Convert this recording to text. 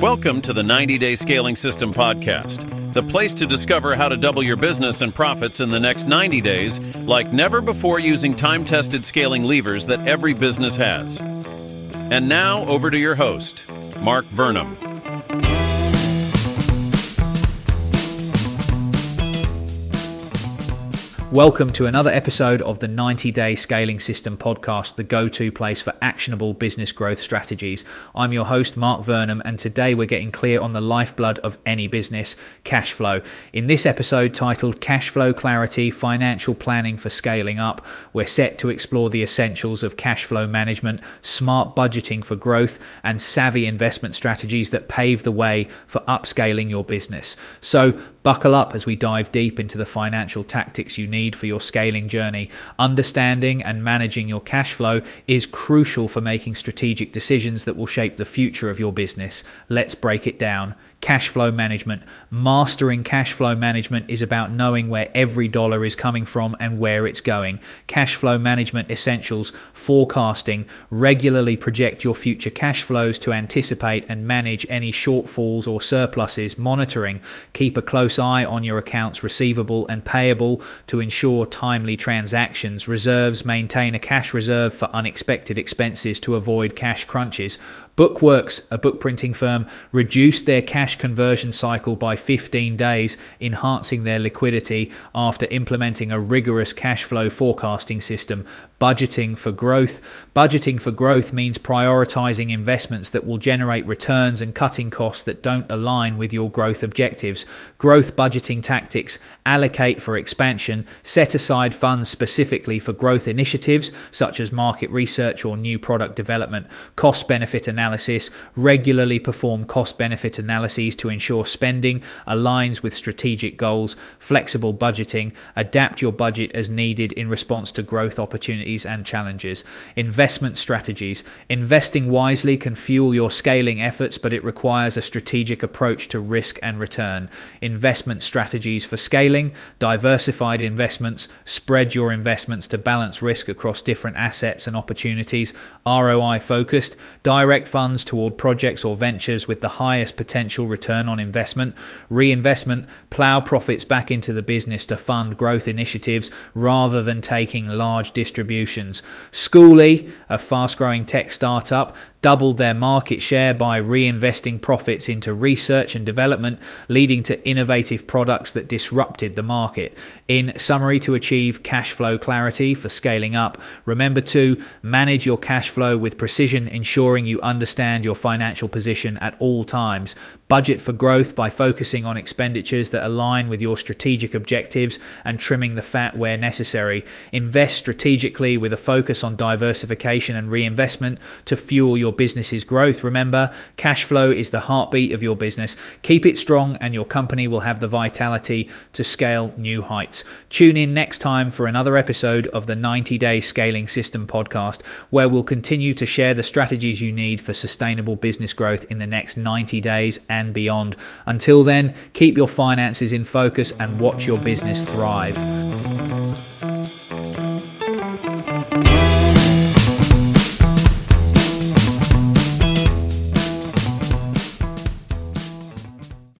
Welcome to the 90 Day Scaling System Podcast, the place to discover how to double your business and profits in the next 90 days, like never before, using time tested scaling levers that every business has. And now, over to your host, Mark Vernam. Welcome to another episode of the 90 Day Scaling System podcast, the go to place for actionable business growth strategies. I'm your host, Mark Vernam, and today we're getting clear on the lifeblood of any business cash flow. In this episode titled Cash Flow Clarity Financial Planning for Scaling Up, we're set to explore the essentials of cash flow management, smart budgeting for growth, and savvy investment strategies that pave the way for upscaling your business. So, buckle up as we dive deep into the financial tactics you need need for your scaling journey. Understanding and managing your cash flow is crucial for making strategic decisions that will shape the future of your business. Let's break it down cash flow management. Mastering cash flow management is about knowing where every dollar is coming from and where it's going. Cash flow management essentials, forecasting, regularly project your future cash flows to anticipate and manage any shortfalls or surpluses, monitoring, keep a close eye on your accounts receivable and payable to ensure timely transactions, reserves, maintain a cash reserve for unexpected expenses to avoid cash crunches, Book Works, a book printing firm, reduced their cash conversion cycle by 15 days, enhancing their liquidity after implementing a rigorous cash flow forecasting system. Budgeting for growth. Budgeting for growth means prioritizing investments that will generate returns and cutting costs that don't align with your growth objectives. Growth budgeting tactics. Allocate for expansion, set aside funds specifically for growth initiatives such as market research or new product development, cost benefit analysis, regularly perform cost benefit analyses to ensure spending aligns with strategic goals, flexible budgeting, adapt your budget as needed in response to growth opportunities opportunities and challenges. Investment strategies. Investing wisely can fuel your scaling efforts, but it requires a strategic approach to risk and return. Investment strategies for scaling. Diversified investments. Spread your investments to balance risk across different assets and opportunities. ROI focused. Direct funds toward projects or ventures with the highest potential return on investment. Reinvestment. Plow profits back into the business to fund growth initiatives rather than taking large distributions. Schooly, a fast growing tech startup, doubled their market share by reinvesting profits into research and development, leading to innovative products that disrupted the market. In summary, to achieve cash flow clarity for scaling up, remember to manage your cash flow with precision, ensuring you understand your financial position at all times. Budget for growth by focusing on expenditures that align with your strategic objectives and trimming the fat where necessary. Invest strategically with a focus on diversification and reinvestment to fuel your business's growth. Remember, cash flow is the heartbeat of your business. Keep it strong, and your company will have the vitality to scale new heights. Tune in next time for another episode of the 90 Day Scaling System podcast, where we'll continue to share the strategies you need for sustainable business growth in the next 90 days and beyond. Until then, keep your finances in focus and watch your business thrive.